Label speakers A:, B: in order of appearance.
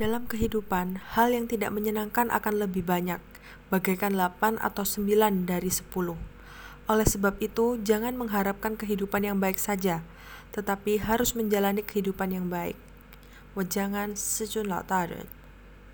A: Dalam kehidupan, hal yang tidak menyenangkan akan lebih banyak, bagaikan 8 atau 9 dari 10. Oleh sebab itu, jangan mengharapkan kehidupan yang baik saja, tetapi harus menjalani kehidupan yang baik. Wajangan sejumlah tarik.